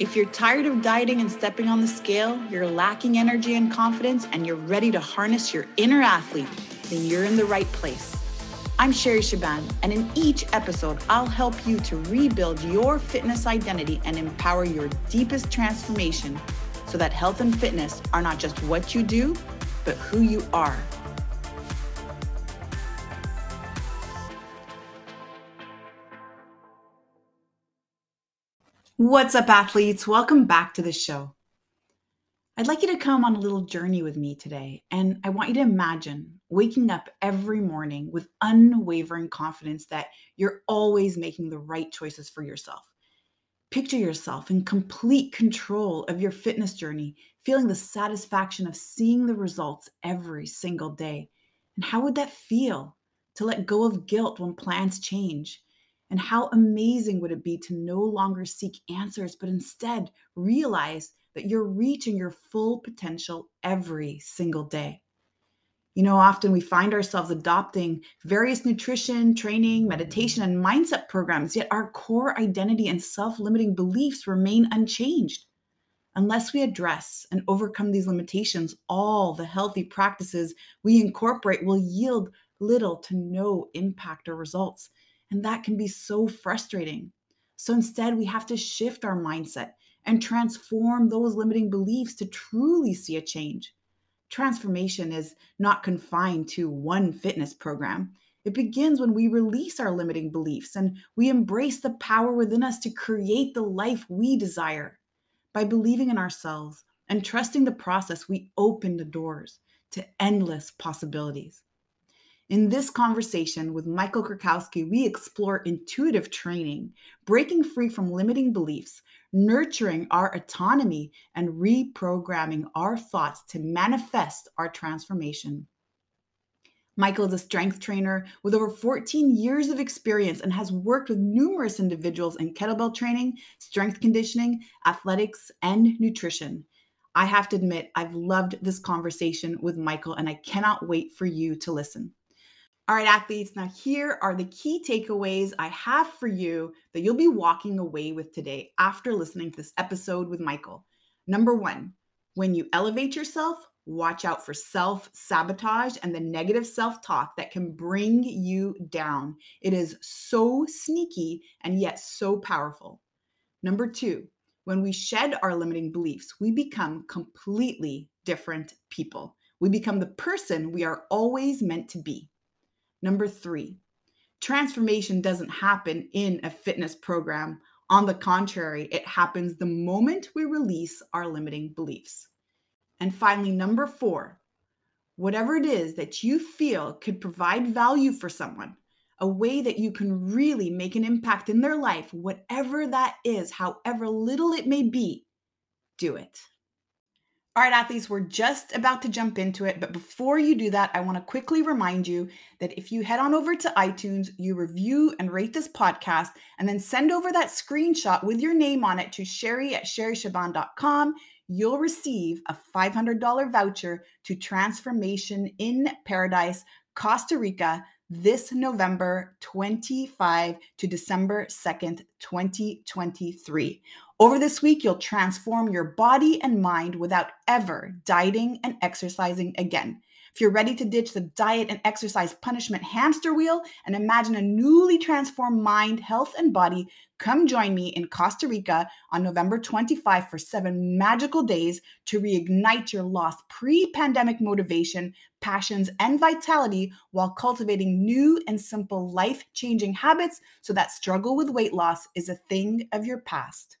If you're tired of dieting and stepping on the scale, you're lacking energy and confidence, and you're ready to harness your inner athlete, then you're in the right place. I'm Sherry Shaban, and in each episode, I'll help you to rebuild your fitness identity and empower your deepest transformation so that health and fitness are not just what you do, but who you are. What's up, athletes? Welcome back to the show. I'd like you to come on a little journey with me today, and I want you to imagine waking up every morning with unwavering confidence that you're always making the right choices for yourself. Picture yourself in complete control of your fitness journey, feeling the satisfaction of seeing the results every single day. And how would that feel to let go of guilt when plans change? And how amazing would it be to no longer seek answers, but instead realize that you're reaching your full potential every single day. You know, often we find ourselves adopting various nutrition, training, meditation, and mindset programs, yet our core identity and self limiting beliefs remain unchanged. Unless we address and overcome these limitations, all the healthy practices we incorporate will yield little to no impact or results. And that can be so frustrating. So instead, we have to shift our mindset and transform those limiting beliefs to truly see a change. Transformation is not confined to one fitness program. It begins when we release our limiting beliefs and we embrace the power within us to create the life we desire. By believing in ourselves and trusting the process, we open the doors to endless possibilities. In this conversation with Michael Kurkowski, we explore intuitive training, breaking free from limiting beliefs, nurturing our autonomy, and reprogramming our thoughts to manifest our transformation. Michael is a strength trainer with over 14 years of experience and has worked with numerous individuals in kettlebell training, strength conditioning, athletics, and nutrition. I have to admit, I've loved this conversation with Michael, and I cannot wait for you to listen. All right, athletes, now here are the key takeaways I have for you that you'll be walking away with today after listening to this episode with Michael. Number one, when you elevate yourself, watch out for self sabotage and the negative self talk that can bring you down. It is so sneaky and yet so powerful. Number two, when we shed our limiting beliefs, we become completely different people. We become the person we are always meant to be. Number three, transformation doesn't happen in a fitness program. On the contrary, it happens the moment we release our limiting beliefs. And finally, number four, whatever it is that you feel could provide value for someone, a way that you can really make an impact in their life, whatever that is, however little it may be, do it. All right, athletes, we're just about to jump into it. But before you do that, I want to quickly remind you that if you head on over to iTunes, you review and rate this podcast, and then send over that screenshot with your name on it to sherry at sherryshaban.com, you'll receive a $500 voucher to Transformation in Paradise, Costa Rica this November 25 to December 2nd, 2023. Over this week, you'll transform your body and mind without ever dieting and exercising again. If you're ready to ditch the diet and exercise punishment hamster wheel and imagine a newly transformed mind, health, and body, come join me in Costa Rica on November 25 for seven magical days to reignite your lost pre pandemic motivation, passions, and vitality while cultivating new and simple life changing habits so that struggle with weight loss is a thing of your past.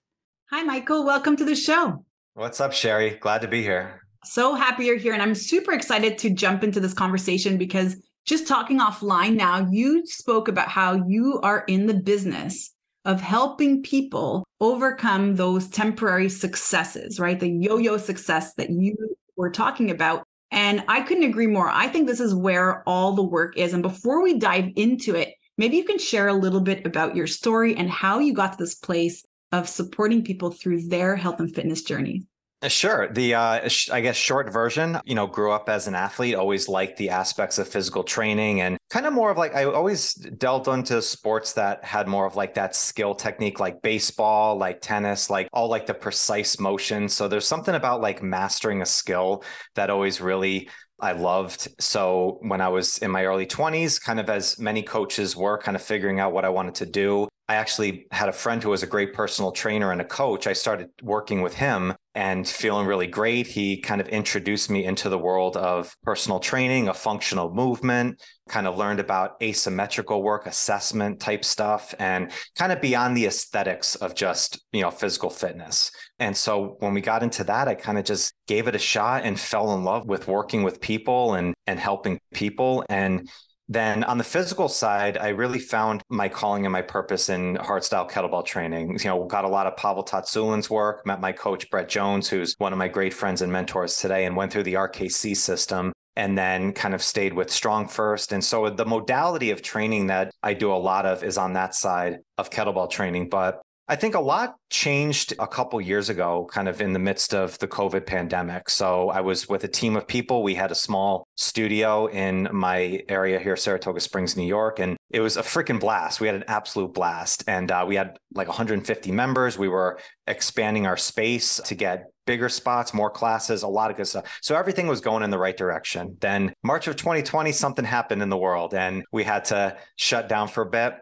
Hi, Michael. Welcome to the show. What's up, Sherry? Glad to be here. So happy you're here. And I'm super excited to jump into this conversation because just talking offline now, you spoke about how you are in the business of helping people overcome those temporary successes, right? The yo yo success that you were talking about. And I couldn't agree more. I think this is where all the work is. And before we dive into it, maybe you can share a little bit about your story and how you got to this place of supporting people through their health and fitness journey? Uh, sure. The uh, I guess short version, you know, grew up as an athlete, always liked the aspects of physical training and kind of more of like I always delved into sports that had more of like that skill technique, like baseball, like tennis, like all like the precise motion. So there's something about like mastering a skill that always really I loved. So when I was in my early 20s, kind of as many coaches were, kind of figuring out what I wanted to do, I actually had a friend who was a great personal trainer and a coach. I started working with him and feeling really great. He kind of introduced me into the world of personal training, a functional movement, kind of learned about asymmetrical work, assessment type stuff, and kind of beyond the aesthetics of just, you know, physical fitness. And so when we got into that, I kind of just gave it a shot and fell in love with working with people and and helping people. And then on the physical side, I really found my calling and my purpose in hardstyle kettlebell training. You know, got a lot of Pavel Tsatsouline's work, met my coach Brett Jones, who's one of my great friends and mentors today, and went through the RKC system and then kind of stayed with StrongFirst. And so the modality of training that I do a lot of is on that side of kettlebell training. But I think a lot changed a couple years ago, kind of in the midst of the COVID pandemic. So I was with a team of people. We had a small studio in my area here, Saratoga Springs, New York, and it was a freaking blast. We had an absolute blast. And uh, we had like 150 members. We were expanding our space to get bigger spots, more classes, a lot of good stuff. So everything was going in the right direction. Then March of 2020, something happened in the world and we had to shut down for a bit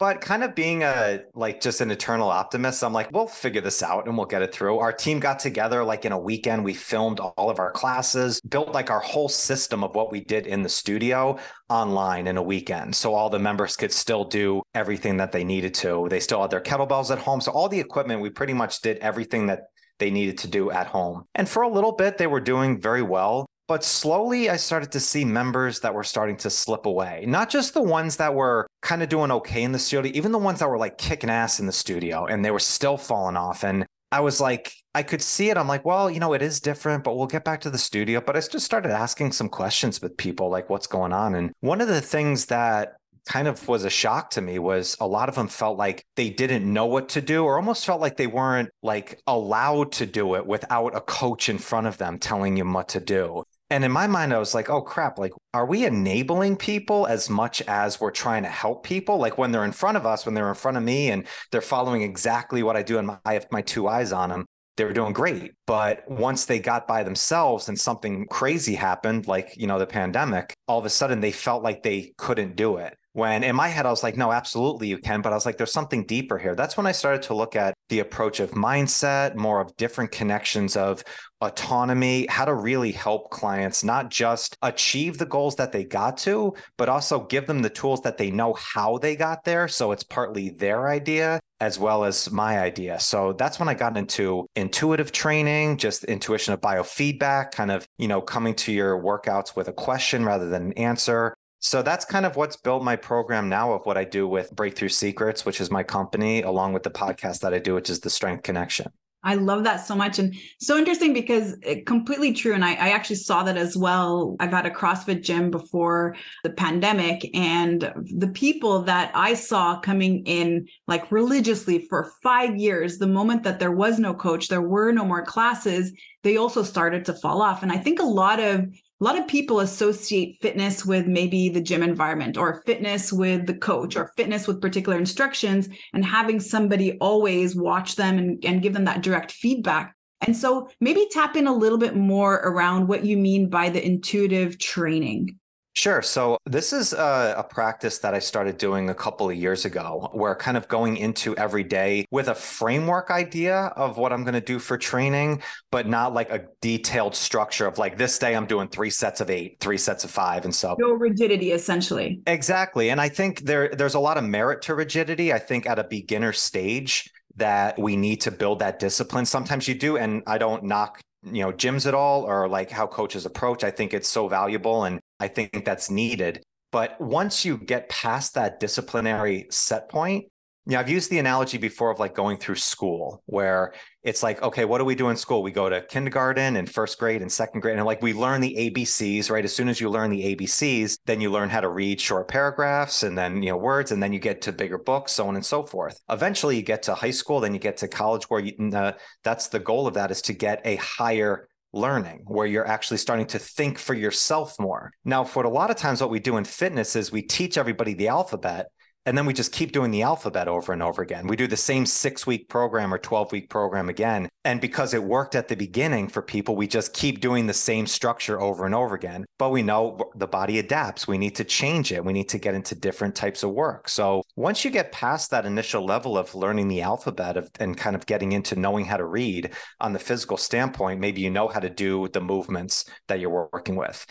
but kind of being a like just an eternal optimist i'm like we'll figure this out and we'll get it through. Our team got together like in a weekend. We filmed all of our classes built like our whole system of what we did in the studio online in a weekend. So all the members could still do everything that they needed to. They still had their kettlebells at home. So all the equipment we pretty much did everything that they needed to do at home. And for a little bit, they were doing very well. But slowly, I started to see members that were starting to slip away. Not just the ones that were kind of doing okay in the studio, even the ones that were like kicking ass in the studio and they were still falling off. And I was like, I could see it. I'm like, well, you know, it is different, but we'll get back to the studio. But I just started asking some questions with people, like, what's going on? And one of the things that kind of was a shock to me was a lot of them felt like they didn't know what to do or almost felt like they weren't like allowed to do it without a coach in front of them telling them what to do. And in my mind, I was like, oh crap, like, are we enabling people as much as we're trying to help people? Like when they're in front of us, when they're in front of me and they're following exactly what I do and my, I have my two eyes on them, they were doing great. But once they got by themselves and something crazy happened, like, you know, the pandemic, all of a sudden they felt like they couldn't do it when in my head I was like, no, absolutely you can. But I was like, there's something deeper here. That's when I started to look at the approach of mindset, more of different connections of autonomy, how to really help clients not just achieve the goals that they got to, but also give them the tools that they know how they got there. So it's partly their idea as well as my idea. So that's when I got into intuitive training, just intuition of biofeedback, kind of, you know, coming to your workouts with a question rather than an answer. So that's kind of what's built my program now of what I do with Breakthrough Secrets, which is my company, along with the podcast that I do, which is the Strength Connection. I love that so much. And so interesting because it completely true. And I, I, actually saw that as well. I've had a CrossFit gym before the pandemic, and the people that I saw coming in like religiously for five years, the moment that there was no coach, there were no more classes, they also started to fall off. And I think a lot of a lot of people associate fitness with maybe the gym environment or fitness with the coach or fitness with particular instructions and having somebody always watch them and, and give them that direct feedback. And so maybe tap in a little bit more around what you mean by the intuitive training. Sure. So this is a, a, practice that I started doing a couple of years ago, where kind of going into every day with a framework idea of what I'm going to do for training, but not like a detailed structure of like this day I'm doing three sets of eight, three sets of five, and so no rigidity essentially. Exactly. And I think there there's a lot of merit to rigidity. I think at a beginner stage that we need to build that discipline. Sometimes you do, and I don't knock you know gyms at all or like how coaches approach i think it's so valuable and i think that's needed but once you get past that disciplinary set point Yeah, I've used the analogy before of like going through school where it's like, okay, what do we do in school? We go to kindergarten and first grade and second grade. And like we learn the ABCs, right? As soon as you learn the ABCs, then you learn how to read short paragraphs and then, you know, words, and then you get to bigger books, so on and so forth. Eventually you get to high school, then you get to college where you, uh, that's the goal of that is to get a higher learning where you're actually starting to think for yourself more. Now, for a lot of times, what we do in fitness is we teach everybody the alphabet and then we just keep doing the alphabet over and over again. We do the same six week program or 12 week program again. And because it worked at the beginning for people, we just keep doing the same structure over and over again. But we know the body adapts. We need to change it. We need to get into different types of work. So once you get past that initial level of learning the alphabet of, and kind of getting into knowing how to read on the physical standpoint, maybe you know how to do the movements that you're working with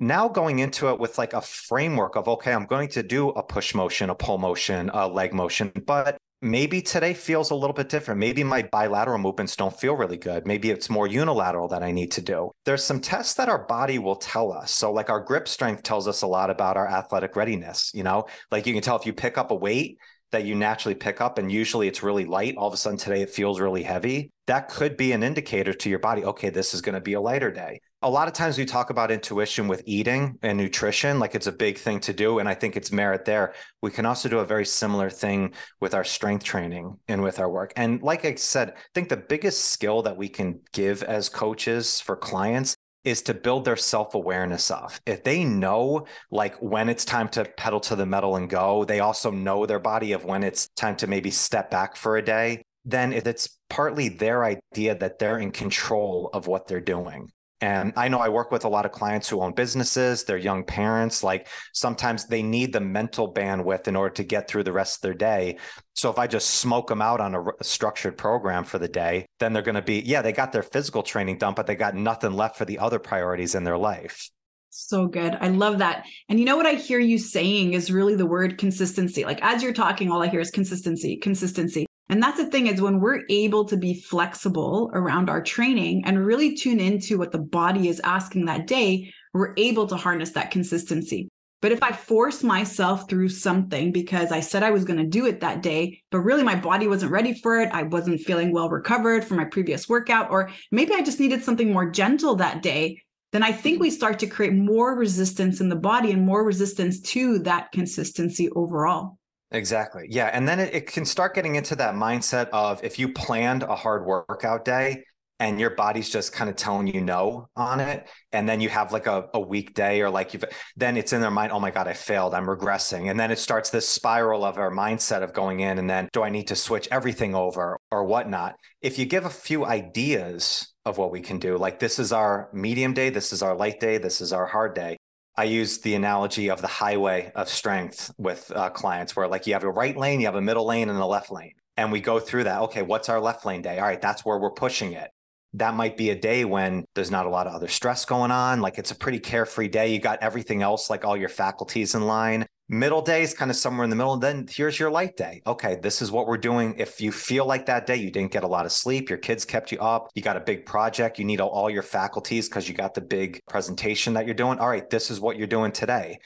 now going into it with like a framework of okay i'm going to do a push motion a pull motion a leg motion but maybe today feels a little bit different. Maybe my bilateral movements don't feel really good. Maybe it's more unilateral that i need to do. There's some tests that our body will tell us. So like our grip strength tells us a lot about our athletic readiness you know? Like you can tell if you pick up a weight that you naturally pick up and usually it's really light all of a sudden today it feels really heavy. That could be an indicator to your body okay this is going to be a lighter day a lot of times we talk about intuition with eating and nutrition like it's a big thing to do and i think it's merit there we can also do a very similar thing with our strength training and with our work and like i said i think the biggest skill that we can give as coaches for clients is to build their self-awareness of. If they know like when it's time to pedal to the metal and go, they also know their body of when it's time to maybe step back for a day, then it's partly their idea that they're in control of what they're doing. And I know I work with a lot of clients who own businesses, they're young parents. Like sometimes they need the mental bandwidth in order to get through the rest of their day. So if I just smoke them out on a, a structured program for the day, then they're going to be, yeah, they got their physical training done, but they got nothing left for the other priorities in their life. So good. I love that. And you know what I hear you saying is really the word consistency. Like as you're talking, all I hear is consistency, consistency. And that's the thing is when we're able to be flexible around our training and really tune into what the body is asking that day, we're able to harness that consistency. But if I force myself through something because I said I was going to do it that day, but really my body wasn't ready for it, I wasn't feeling well recovered from my previous workout, or maybe I just needed something more gentle that day, then I think we start to create more resistance in the body and more resistance to that consistency overall. Exactly. Yeah. And then it, it, can start getting into that mindset of if you planned a hard workout day and your body's just kind of telling you no on it, and then you have like a, a weak day or like you've, then it's in their mind, oh my God, I failed. I'm regressing. And then it starts this spiral of our mindset of going in and then do I need to switch everything over or whatnot? If you give a few ideas of what we can do, like this is our medium day, this is our light day, this is our hard day I use the analogy of the highway of strength with uh, clients where like you have a right lane, you have a middle lane and a left lane. And we go through that. Okay, what's our left lane day? All right, that's where we're pushing it. That might be a day when there's not a lot of other stress going on. Like it's a pretty carefree day. You got everything else, like all your faculties in line. Middle day is kind of somewhere in the middle. And then here's your light day. Okay, this is what we're doing. If you feel like that day you didn't get a lot of sleep, your kids kept you up, you got a big project, you need all, your faculties because you got the big presentation that you're doing. All right, this is what you're doing today.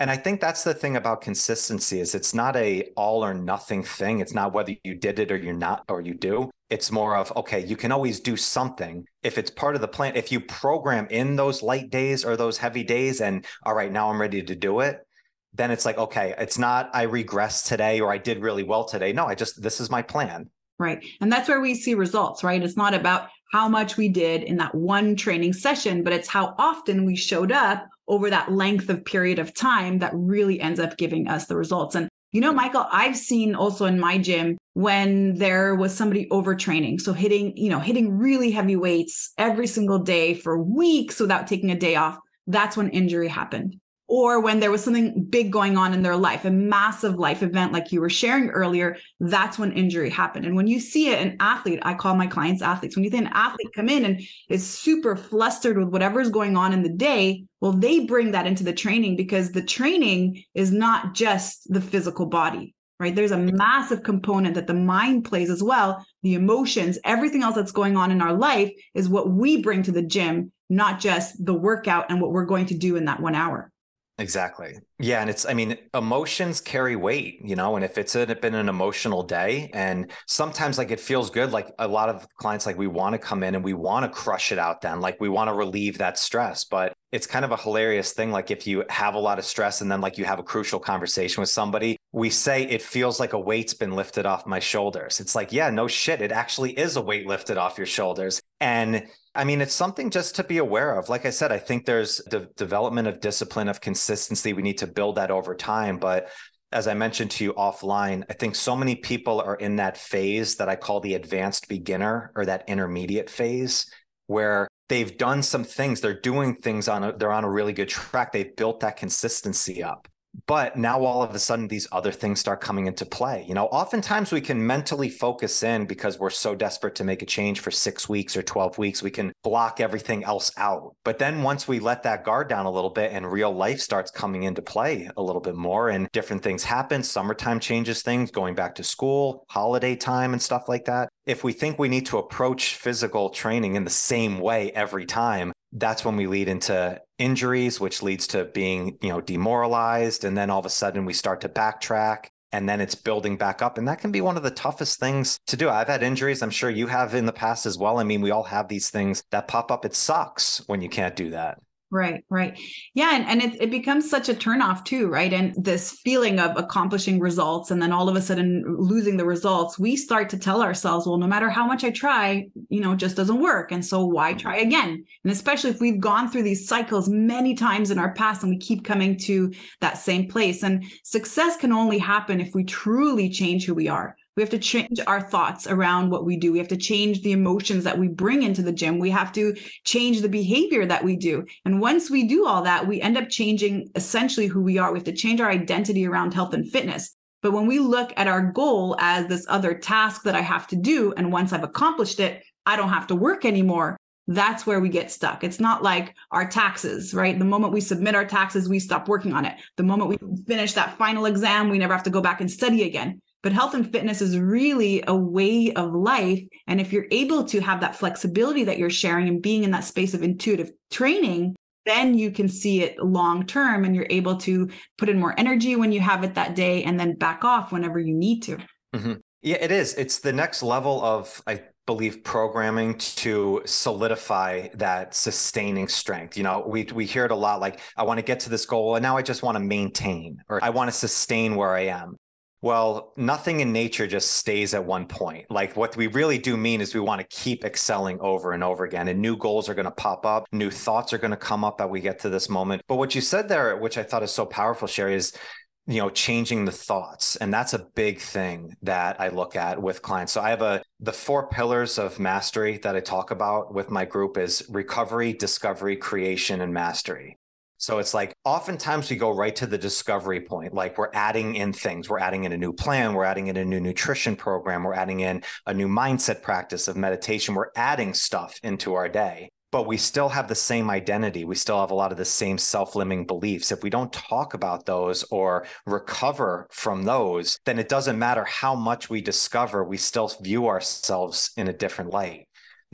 And I think that's the thing about consistency is it's not a all or nothing thing. It's not whether you did it or you're not or you do. It's more of okay, you can always do something if it's part of the plan. If you program in those light days or those heavy days and all right, now I'm ready to do it, then it's like, okay, it's not I regressed today or I did really well today. No, I just, this is my plan. Right. And that's where we see results, right? It's not about how much we did in that one training session, but it's how often we showed up over that length of period of time that really ends up giving us the results. And you know, Michael, I've seen also in my gym when there was somebody overtraining. So hitting, you know, hitting really heavy weights every single day for weeks without taking a day off. That's when injury happened or when there was something big going on in their life, a massive life event, like you were sharing earlier, that's when injury happened. And when you see it, an athlete, I call my clients athletes, when you see an athlete come in and is super flustered with whatever's going on in the day, well, they bring that into the training because the training is not just the physical body, right? There's a mm-hmm. massive component that the mind plays as well. The emotions, everything else that's going on in our life is what we bring to the gym, not just the workout and what we're going to do in that one hour. Exactly. Yeah. And it's, I mean, emotions carry weight, you know, and if it's a, been an emotional day and sometimes like it feels good, like a lot of clients, like we want to come in and we want to crush it out then, like we want to relieve that stress. But it's kind of a hilarious thing. Like if you have a lot of stress and then like you have a crucial conversation with somebody, we say it feels like a weight's been lifted off my shoulders. It's like, yeah, no shit. It actually is a weight lifted off your shoulders. And I mean, it's something just to be aware of. Like I said, I think there's the development of discipline, of consistency. We need to build that over time. But as I mentioned to you offline, I think so many people are in that phase that I call the advanced beginner or that intermediate phase where they've done some things, they're doing things on a, they're on a really good track. They've built that consistency up but now all of a sudden these other things start coming into play. You know oftentimes we can mentally focus in because we're so desperate to make a change for 6 weeks or 12 weeks we can block everything else out. But then once we let that guard down a little bit and real life starts coming into play a little bit more and different things happen summertime changes things going back to school holiday time and stuff like that if we think we need to approach physical training in the same way every time that's when we lead into injuries, which leads to being, you know, demoralized. And then all of a sudden we start to backtrack and then it's building back up. And that can be one of the toughest things to do. I've had injuries. I'm sure you have in the past as well. I mean, we all have these things that pop up. It sucks when you can't do that. Right, right. Yeah. And, and it, it becomes such a turnoff too, right? And this feeling of accomplishing results and then all of a sudden losing the results, we start to tell ourselves, well, no matter how much I try, you know, it just doesn't work. And so why try again? And especially if we've gone through these cycles many times in our past and we keep coming to that same place. And success can only happen if we truly change who we are. We have to change our thoughts around what we do. We have to change the emotions that we bring into the gym. We have to change the behavior that we do. And once we do all that, we end up changing essentially who we are. We have to change our identity around health and fitness. But when we look at our goal as this other task that I have to do, and once I've accomplished it, I don't have to work anymore. That's where we get stuck. It's not like our taxes, right? The moment we submit our taxes, we stop working on it. The moment we finish that final exam, we never have to go back and study again. But health and fitness is really a way of life. And if you're able to have that flexibility that you're sharing and being in that space of intuitive training, then you can see it long term and you're able to put in more energy when you have it that day and then back off whenever you need to. Mm-hmm. Yeah, it is. It's the next level of, I believe, programming to solidify that sustaining strength. You know, we we hear it a lot like, I want to get to this goal and now I just want to maintain or I want to sustain where I am. Well, nothing in nature just stays at one point. Like what we really do mean is we want to keep excelling over and over again. And new goals are going to pop up, new thoughts are going to come up as we get to this moment. But what you said there, which I thought is so powerful, Sherry, is you know changing the thoughts and that's a big thing that i look at with clients so i have a the four pillars of mastery that i talk about with my group is recovery discovery creation and mastery so it's like oftentimes we go right to the discovery point. Like we're adding in things. We're adding in a new plan. We're adding in a new nutrition program. We're adding in a new mindset practice of meditation. We're adding stuff into our day. But we still have the same identity. We still have a lot of the same self limiting beliefs. If we don't talk about those or recover from those, then it doesn't matter how much we discover, we still view ourselves in a different light.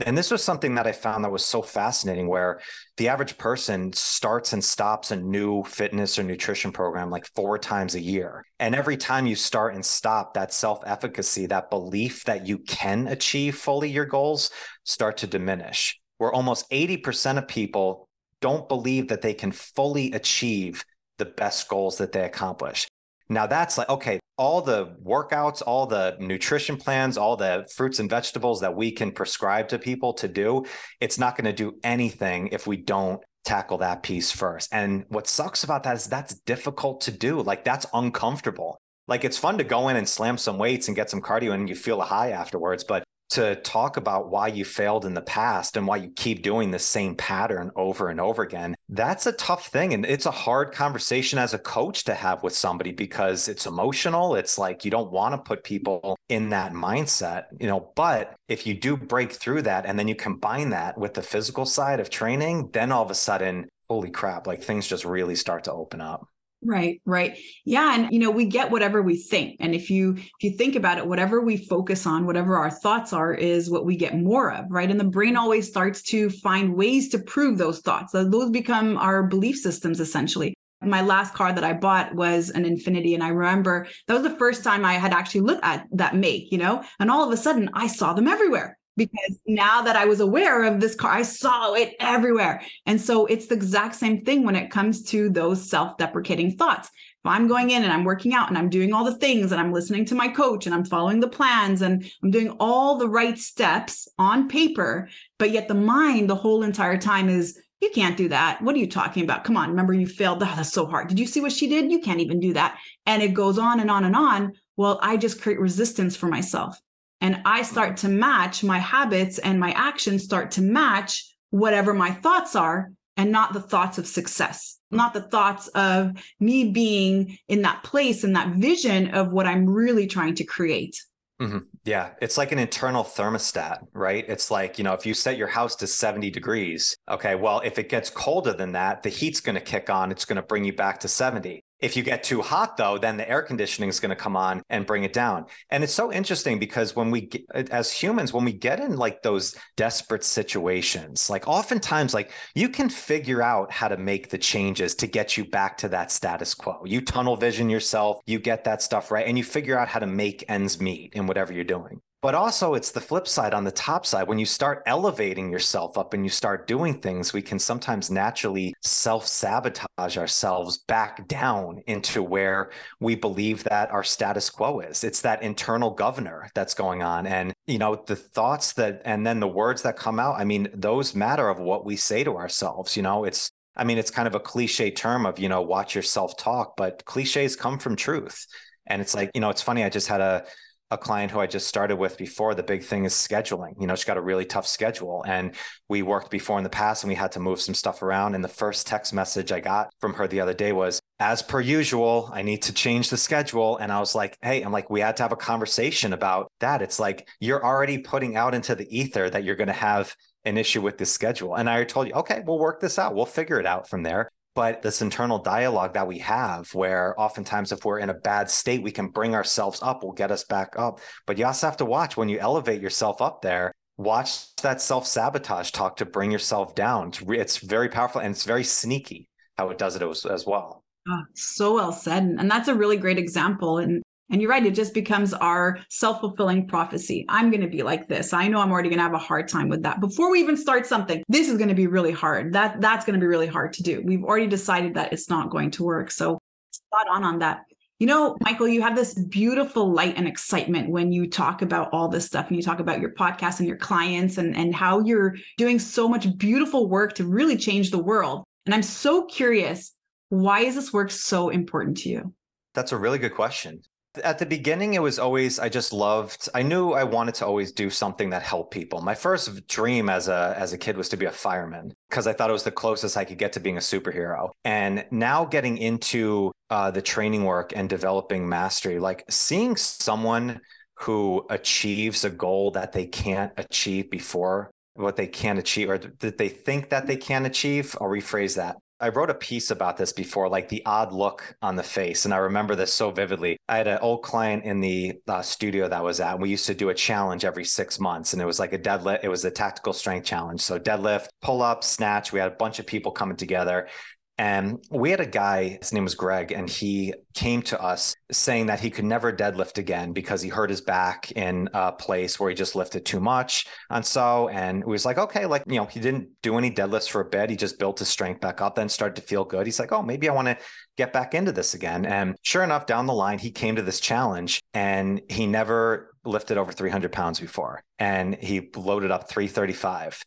And this was something that I found that was so fascinating where the average person starts and stops a new fitness or nutrition program like four times a year. And every time you start and stop, that self efficacy, that belief that you can achieve fully your goals start to diminish. Where almost 80% of people don't believe that they can fully achieve the best goals that they accomplish. Now that's like, okay, all the workouts, all the nutrition plans, all the fruits and vegetables that we can prescribe to people to do, it's not going to do anything if we don't tackle that piece first. And what sucks about that is that's difficult to do. Like that's uncomfortable. Like it's fun to go in and slam some weights and get some cardio and you feel a high afterwards, but to talk about why you failed in the past and why you keep doing the same pattern over and over again. That's a tough thing. And it's a hard conversation as a coach to have with somebody because it's emotional. It's like you don't want to put people in that mindset, you know. But if you do break through that and then you combine that with the physical side of training, then all of a sudden, holy crap, like things just really start to open up. Right, right. Yeah, and you know, we get whatever we think. And if you if you think about it, whatever we focus on, whatever our thoughts are is what we get more of, right? And the brain always starts to find ways to prove those thoughts. So those become our belief systems essentially. My last car that I bought was an Infiniti. And I remember that was the first time I had actually looked at that make, you know, and all of a sudden I saw them everywhere because now that I was aware of this car, I saw it everywhere. And so it's the exact same thing when it comes to those self deprecating thoughts. If I'm going in and I'm working out and I'm doing all the things and I'm listening to my coach and I'm following the plans and I'm doing all the right steps on paper, but yet the mind the whole entire time is, you can't do that. What are you talking about? Come on. Remember, you failed. Oh, that's so hard. Did you see what she did? You can't even do that. And it goes on and on and on. Well, I just create resistance for myself. And I start to match my habits and my actions start to match whatever my thoughts are and not the thoughts of success, not the thoughts of me being in that place and that vision of what I'm really trying to create. Mm-hmm. Yeah, it's like an internal thermostat, right? It's like, you know, if you set your house to 70 degrees, okay, well, if it gets colder than that, the heat's going to kick on. It's going to bring you back to 70. If you get too hot, though, then the air conditioning is going to come on and bring it down. And it's so interesting because when we, get, as humans, when we get in like those desperate situations, like oftentimes, like you can figure out how to make the changes to get you back to that status quo. You tunnel vision yourself, you get that stuff right, and you figure out how to make ends meet in whatever you're doing. But also, it's the flip side on the top side. When you start elevating yourself up and you start doing things, we can sometimes naturally self sabotage ourselves back down into where we believe that our status quo is. It's that internal governor that's going on. And, you know, the thoughts that, and then the words that come out, I mean, those matter of what we say to ourselves. You know, it's, I mean, it's kind of a cliche term of, you know, watch your self talk, but cliches come from truth. And it's like, you know, it's funny. I just had a, a client who I just started with before, the big thing is scheduling. You know, she's got a really tough schedule. And we worked before in the past and we had to move some stuff around. And the first text message I got from her the other day was, as per usual, I need to change the schedule. And I was like, hey, I'm like, we had to have a conversation about that. It's like you're already putting out into the ether that you're going to have an issue with this schedule. And I told you, okay, we'll work this out. We'll figure it out from there but this internal dialogue that we have where oftentimes if we're in a bad state we can bring ourselves up will get us back up. But you also have to watch when you elevate yourself up there watch that self-sabotage talk to bring yourself down. It's, very powerful and it's very sneaky how it does it as, as well. Oh, so well said. And that's a really great example. And and you're right, it just becomes our self fulfilling prophecy. I'm going to be like this. I know I'm already going to have a hard time with that. Before we even start something, this is going to be really hard. That that's going to be really hard to do. We've already decided that it's not going to work. So spot on on that. You know, Michael, you have this beautiful light and excitement when you talk about all this stuff and you talk about your podcast and your clients and, and how you're doing so much beautiful work to really change the world. And I'm so curious, why is this work so important to you? That's a really good question at the beginning it was always i just loved i knew i wanted to always do something that helped people. My first dream as a as a kid was to be a fireman because i thought it was the closest i could get to being a superhero. And now getting into uh, the training work and developing mastery like seeing someone who achieves a goal that they can't achieve before what they can achieve or that they think that they can achieve i'll rephrase that I wrote a piece about this before, like the odd look on the face. And I remember this so vividly. I had an old client in the uh, studio that was at, we used to do a challenge every six months. And it was like a deadlift, it was a tactical strength challenge. So deadlift, pull up, snatch. We had a bunch of people coming together. And we had a guy, his name was Greg, and he came to us saying that he could never deadlift again because he hurt his back in a place where he just lifted too much. And so, and it was like, okay, like, you know, he didn't do any deadlifts for a bit. He just built his strength back up, then started to feel good. He's like, oh, maybe I want to get back into this again. And sure enough, down the line, he came to this challenge and he never lifted over 300 pounds before. And he loaded up 335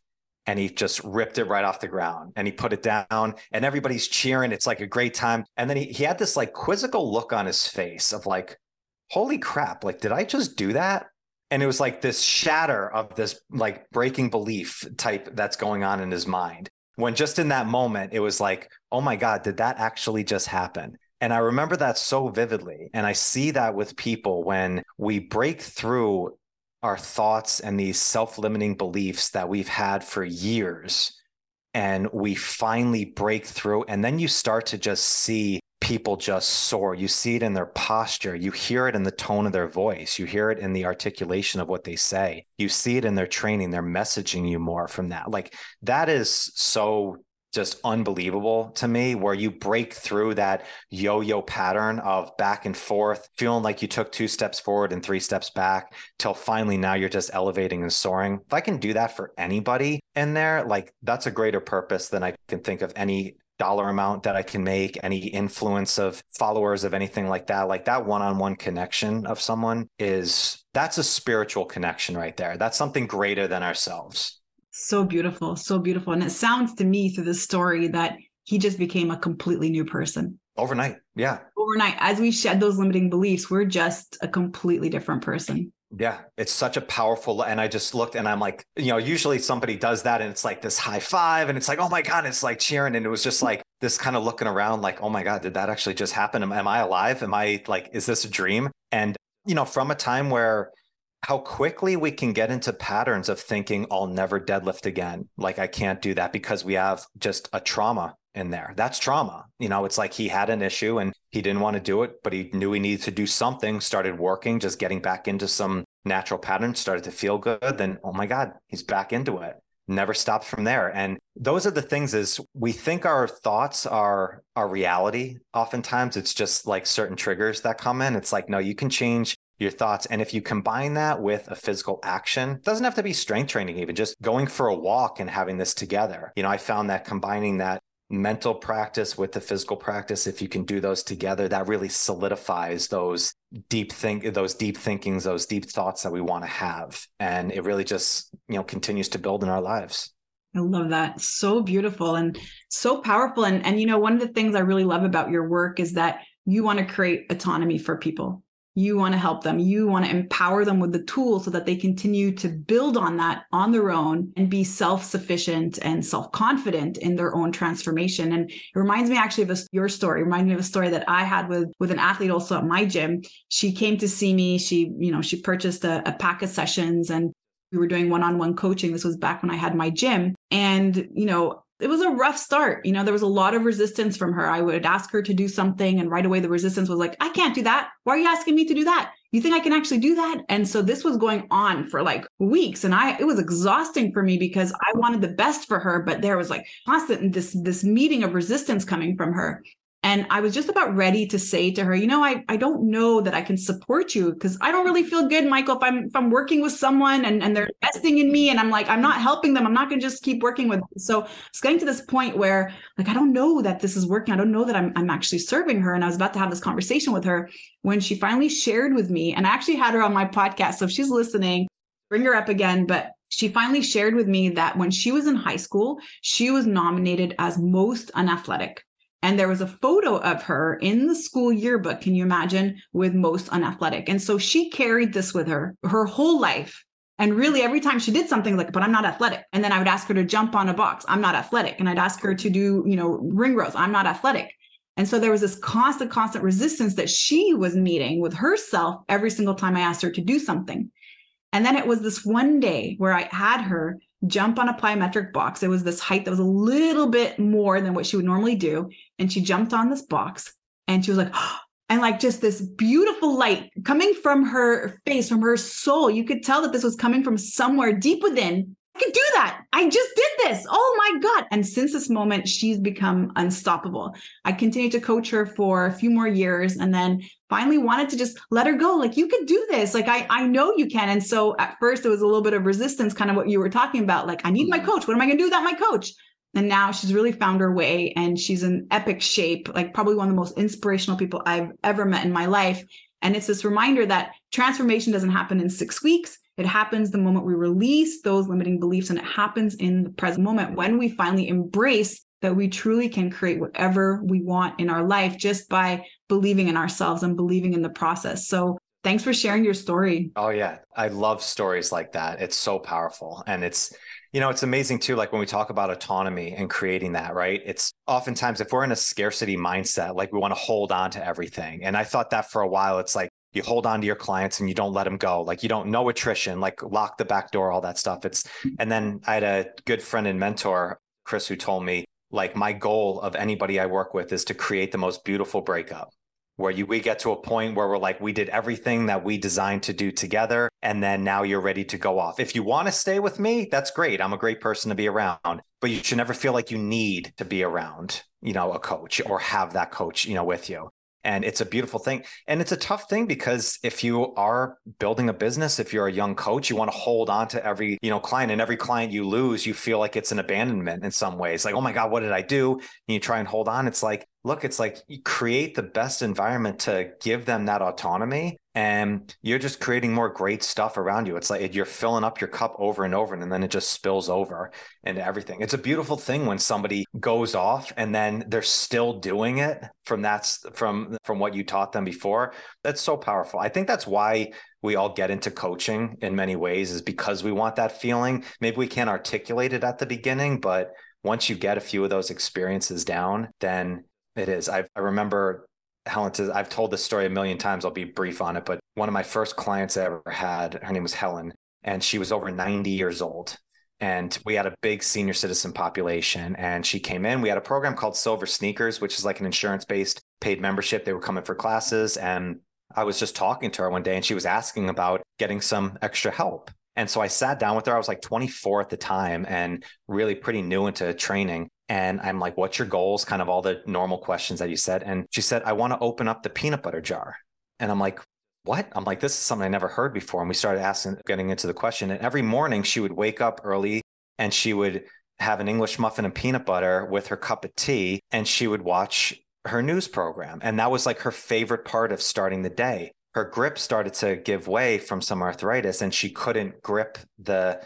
and he just ripped it right off the ground and he put it down and everybody's cheering it's like a great time. And then he, he had this like quizzical look on his face of like holy crap like did i just do that? And it was like this shatter of this like breaking belief type that's going on in his mind. When just in that moment it was like oh my god did that actually just happen? And i remember that so vividly and i see that with people when we break through our thoughts and these self-limiting beliefs that we've had for years and we finally break through and then you start to just see people just soar. You see it in their posture. You hear it in the tone of their voice. You hear it in the articulation of what they say. You see it in their training. They're messaging you more from that. Like that is so just unbelievable to me where you break through that yo-yo pattern of back and forth feeling like you took two steps forward and three steps back till finally now you're just elevating and soaring if i can do that for anybody in there like that's a greater purpose than i can think of any dollar amount that I can make, any influence of followers of anything like that, like that one on one connection of someone is that's a spiritual connection right there. That's something greater than ourselves. So beautiful. So beautiful. And it sounds to me through the story that he just became a completely new person. Overnight. Yeah. Overnight. As we shed those limiting beliefs, we're just a completely different person. Yeah, it's such a powerful. And I just looked and I'm like, you know, usually somebody does that and it's like this high five and it's like, oh my God, it's like cheering. And it was just like this kind of looking around like, oh my God, did that actually just happen? Am, am I alive? Am I like, is this a dream? And, you know, from a time where how quickly we can get into patterns of thinking, I'll never deadlift again. Like, I can't do that because we have just a trauma in there. That's trauma. You know, it's like he had an issue and he didn't want to do it, but he knew he needed to do something, started working, just getting back into some natural patterns, started to feel good. Then, oh my God, he's back into it. Never stopped from there. And those are the things is we think our thoughts are our reality. Oftentimes it's just like certain triggers that come in. It's like, no, you can change your thoughts. And if you combine that with a physical action, doesn't have to be strength training, even just going for a walk and having this together. You know, I found that combining that mental practice with the physical practice if you can do those together that really solidifies those deep think those deep thinkings those deep thoughts that we want to have and it really just you know continues to build in our lives I love that. So beautiful and so powerful. And and you know, one of the things I really love about your work is that you want to create autonomy for people you want to help them. You want to empower them with the tools so that they continue to build on that on their own and be self-sufficient and self-confident in their own transformation. And it reminds me actually of a, your story. It reminds me of a story that i had with with an athlete also at my gym. She came to see me. She you know she purchased a, a pack of sessions and we were doing one-on-one coaching. This was back when i had my gym. And you know it was a rough start. You know, there was a lot of resistance from her. I would ask her to do something, and right away the resistance was like, I can't do that. Why are you asking me to do that? You think I can actually do that? And so this was going on for like weeks. And I it was exhausting for me because I wanted the best for her, but there was like constant this this meeting of resistance coming from her. And I was just about ready to say to her, you know, I, I don't know that I can support you because I don't really feel good, Michael, if I'm if I'm working with someone and, and they're investing in me and I'm like, I'm not helping them. I'm not gonna just keep working with them. So it's getting to this point where like I don't know that this is working. I don't know that I'm I'm actually serving her. And I was about to have this conversation with her when she finally shared with me, and I actually had her on my podcast. So if she's listening, bring her up again. But she finally shared with me that when she was in high school, she was nominated as most unathletic and there was a photo of her in the school yearbook, can you imagine, with most unathletic. And so she carried this with her her whole life. And really, every time she did something like, but I'm not athletic. And then I would ask her to jump on a box. I'm not athletic. And I'd ask her to do, you know, ring rows. I'm not athletic. And so there was this constant, constant resistance that she was meeting with herself every single time I asked her to do something. And then it was this one day where I had her jump on a plyometric box. It was this height that was a little bit more than what she would normally do. And she jumped on this box and she was like, oh, and like just this beautiful light coming from her face, from her soul. You could tell that this was coming from somewhere deep within could do that. I just did this. Oh my God. And since this moment, she's become unstoppable. I continued to coach her for a few more years and then finally wanted to just let her go. Like, you could do this. Like, I, I know you can. And so at first, it was a little bit of resistance, kind of what you were talking about. Like, I need my mm-hmm. coach. What am I going to do without my coach? And now she's really found her way and she's in epic shape, like, probably one of the most inspirational people I've ever met in my life. And it's this reminder that transformation doesn't happen in six weeks. It happens the moment we release those limiting beliefs, and it happens in the present moment when we finally embrace that we truly can create whatever we want in our life just by believing in ourselves and believing in the process. So, thanks for sharing your story. Oh, yeah. I love stories like that. It's so powerful. And it's, you know, it's amazing too. Like when we talk about autonomy and creating that, right? It's oftentimes if we're in a scarcity mindset, like we want to hold on to everything. And I thought that for a while, it's like, you hold on to your clients and you don't let them go like you don't know attrition like lock the back door all that stuff it's and then i had a good friend and mentor chris who told me like my goal of anybody i work with is to create the most beautiful breakup where you we get to a point where we're like we did everything that we designed to do together and then now you're ready to go off. If you want to stay with me, that's great. I'm a great person to be around, but you should never feel like you need to be around, you know, a coach or have that coach, you know, with you and it's a beautiful thing. And it's a tough thing because if you are building a business if you're a young coach you want to hold on to every you know client and every client you lose you feel like it's an abandonment in some ways. Like oh my god what did i do? And you try and hold on. It's like look it's like you create the best environment to give them that autonomy and you're just creating more great stuff around you. It's like you're filling up your cup over and over, and then it just spills over into everything. It's a beautiful thing when somebody goes off and then they're still doing it from that's from from what you taught them before. That's so powerful. I think that's why we all get into coaching in many ways is because we want that feeling. Maybe we can't articulate it at the beginning, but once you get a few of those experiences down, then it is. I, I remember Helen, says, I've told this story a million times. I'll be brief on it, but one of my first clients I ever had, her name was Helen, and she was over 90 years old. And we had a big senior citizen population. And she came in. We had a program called Silver Sneakers, which is like an insurance based paid membership. They were coming for classes. And I was just talking to her one day and she was asking about getting some extra help. And so I sat down with her. I was like 24 at the time and really pretty new into training. And I'm like, what's your goals? Kind of all the normal questions that you said. And she said, I want to open up the peanut butter jar. And I'm like, what? I'm like, this is something I never heard before. And we started asking, getting into the question. And every morning she would wake up early and she would have an English muffin and peanut butter with her cup of tea and she would watch her news program. And that was like her favorite part of starting the day. Her grip started to give way from some arthritis and she couldn't grip the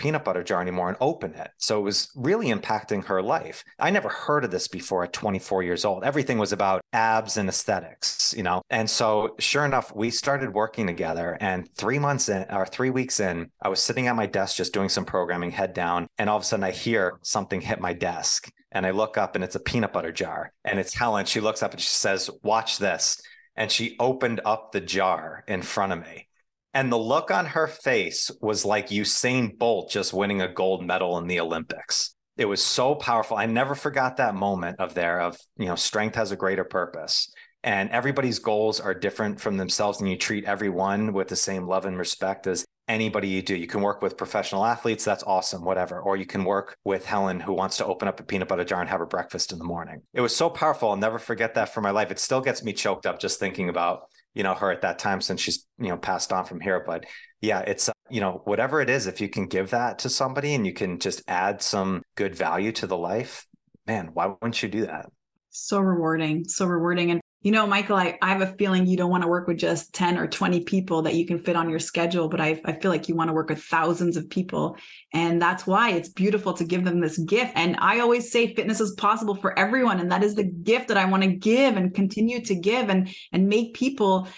peanut butter jar anymore and open it. So it was really impacting her life. I never heard of this before at 24 years old. Everything was about abs and aesthetics, you know? And so sure enough, we started working together and three months in or three weeks in, I was sitting at my desk just doing some programming, head down, and all of a sudden I hear something hit my desk. And I look up and it's a peanut butter jar. And it's Helen. She looks up and she says, Watch this. And she opened up the jar in front of me. And the look on her face was like Usain Bolt just winning a gold medal in the Olympics. It was so powerful. I never forgot that moment of there of, you know, strength has a greater purpose. And everybody's goals are different from themselves, and you treat everyone with the same love and respect as anybody you do. You can work with professional athletes, that's awesome, whatever. Or you can work with Helen, who wants to open up a peanut butter jar and have her breakfast in the morning. It was so powerful. I'll never forget that for my life. It still gets me choked up just thinking about you know her at that time since she's you know passed on from here but yeah it's uh, you know whatever it is if you can give that to somebody and you can just add some good value to the life man why wouldn't you do that so rewarding so rewarding and you know, Michael, I, I have a feeling you don't want to work with just 10 or 20 people that you can fit on your schedule, but I, I feel like you want to work with thousands of people. And that's why it's beautiful to give them this gift. And I always say fitness is possible for everyone. And that is the gift that I want to give and continue to give and, and make people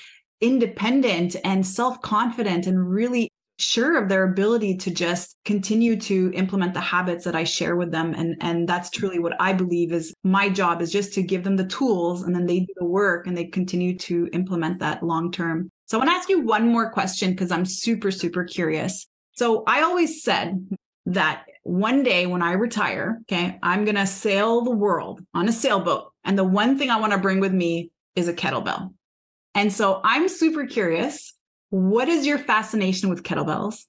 independent and self-confident and really sure of their ability to just continue to implement the habits that I share with them. And, and that's truly what I believe is my job is just to give them the tools and then they do the work and they continue to implement that long term. So I want to ask you one more question because I'm super, super curious. So I always said that one day when I retire, okay, I'm going to sail the world on a sailboat. And the one thing I want to bring with me is a kettlebell. And so I'm super curious what is your fascination with kettlebells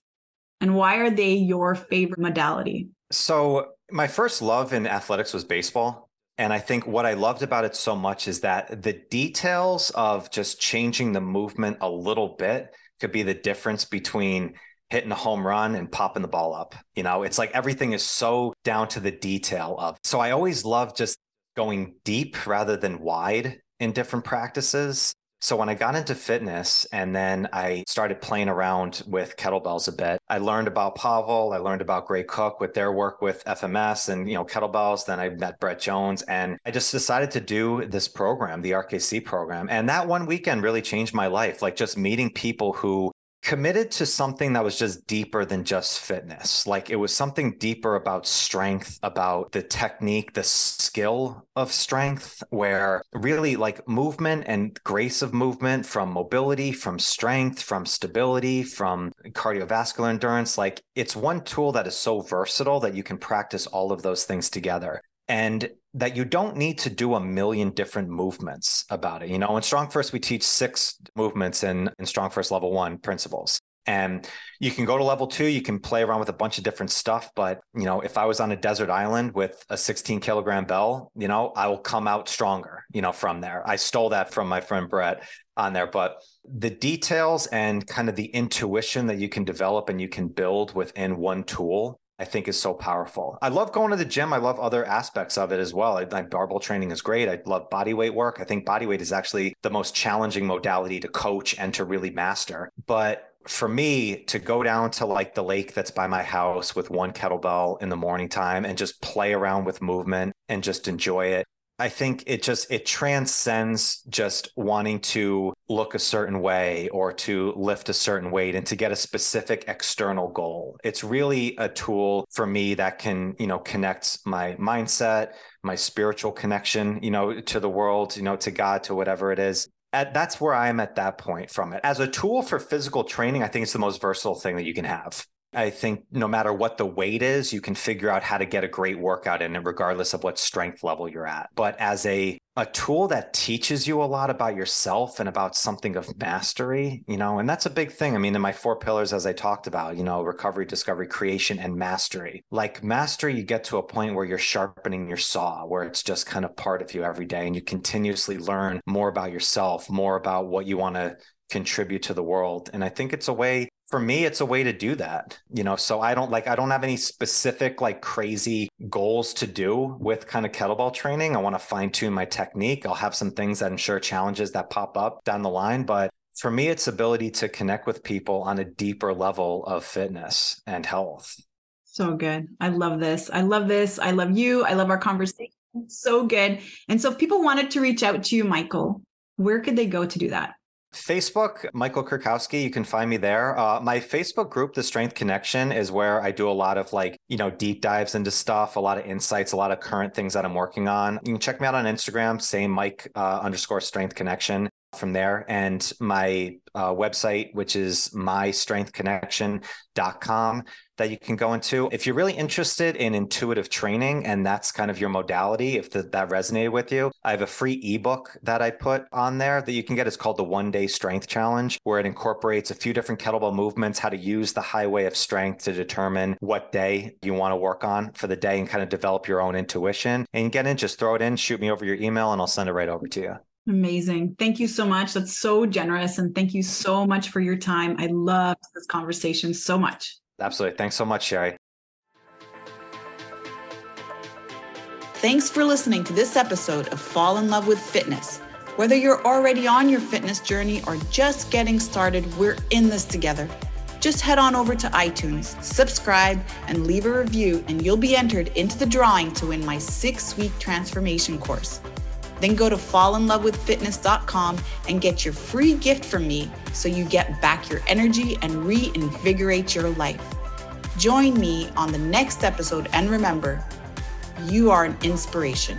and why are they your favorite modality? So, my first love in athletics was baseball. And I think what I loved about it so much is that the details of just changing the movement a little bit could be the difference between hitting a home run and popping the ball up. You know, it's like everything is so down to the detail of. So I always love just going deep rather than wide in different practices. So when I got into fitness and then I started playing around with kettlebells a bit, I learned about Pavel, I learned about Gray Cook with their work with FMS and you know kettlebells. Then I met Brett Jones and I just decided to do this program, the RKC program. And that one weekend really changed my life. Like just meeting people who committed to something that was just deeper than just fitness. Like it was something deeper about strength, about the technique, the skill of strength, where really like movement and grace of movement from mobility, from strength, from stability, from cardiovascular endurance. Like it's one tool that is so versatile that you can practice all of those things together. And that you don't need to do a million different movements about it. You know, in StrongFirst, we teach six movements in, in StrongFirst Level One principles. And you can go to level two, you can play around with a bunch of different stuff. But, you know, if I was on a desert island with a 16 kilogram bell, you know, I will come out stronger, you know, from there. I stole that from my friend Brett on there. But the details and kind of the intuition that you can develop and you can build within one tool I think is so powerful. I love going to the gym. I love other aspects of it as well. I, like barbell training is great. I love body weight work. I think body weight is actually the most challenging modality to coach and to really master. But for me to go down to like the lake that's by my house with one kettlebell in the morning time and just play around with movement and just enjoy it I think it just it transcends just wanting to look a certain way or to lift a certain weight and to get a specific external goal. It's really a tool for me that can, you know, connect my mindset, my spiritual connection, you know, to the world, you know, to God, to whatever it is. At, that's where I am at that point from it. As a tool for physical training, I think it's the most versatile thing that you can have. I think no matter what the weight is, you can figure out how to get a great workout in it, regardless of what strength level you're at. But as a a tool that teaches you a lot about yourself and about something of mastery, you know, and that's a big thing. I mean, in my four pillars, as I talked about, you know, recovery, discovery, creation, and mastery. Like mastery, you get to a point where you're sharpening your saw, where it's just kind of part of you every day, and you continuously learn more about yourself, more about what you want to contribute to the world. And I think it's a way for me it's a way to do that you know? So i don't like i don't have any specific like crazy goals to do with kind of kettlebell training. I want to fine tune my technique. I'll have some things that ensure challenges that pop up down the line. But for me it's ability to connect with people on a deeper level of fitness and health. So good. I love this. I love this. I love you. I love our conversation. So good. And so if people wanted to reach out to you michael where could they go to do that Facebook, Michael Kurkowski, you can find me there. Uh, my Facebook group, The Strength Connection, is where I do a lot of like, you know, deep dives into stuff, a lot of insights, a lot of current things that I'm working on. You can check me out on Instagram, same Mike uh, underscore Strength Connection from there. And my uh, website, which is mystrengthconnection.com, that you can go into. If you're really interested in intuitive training and that's kind of your modality, if the, that resonated with you, I have a free ebook that I put on there that you can get. It's called the One Day Strength Challenge, where it incorporates a few different kettlebell movements, how to use the highway of strength to determine what day you want to work on for the day and kind of develop your own intuition. And get in, just throw it in, shoot me over your email, and I'll send it right over to you. Amazing. Thank you so much. That's so generous. And thank you so much for your time. I loved this conversation so much. Absolutely. Thanks so much, Sherry. Thanks for listening to this episode of Fall in Love with Fitness. Whether you're already on your fitness journey or just getting started, we're in this together. Just head on over to iTunes, subscribe, and leave a review, and you'll be entered into the drawing to win my six week transformation course. Then go to fallinlovewithfitness.com and get your free gift from me so you get back your energy and reinvigorate your life. Join me on the next episode and remember, you are an inspiration.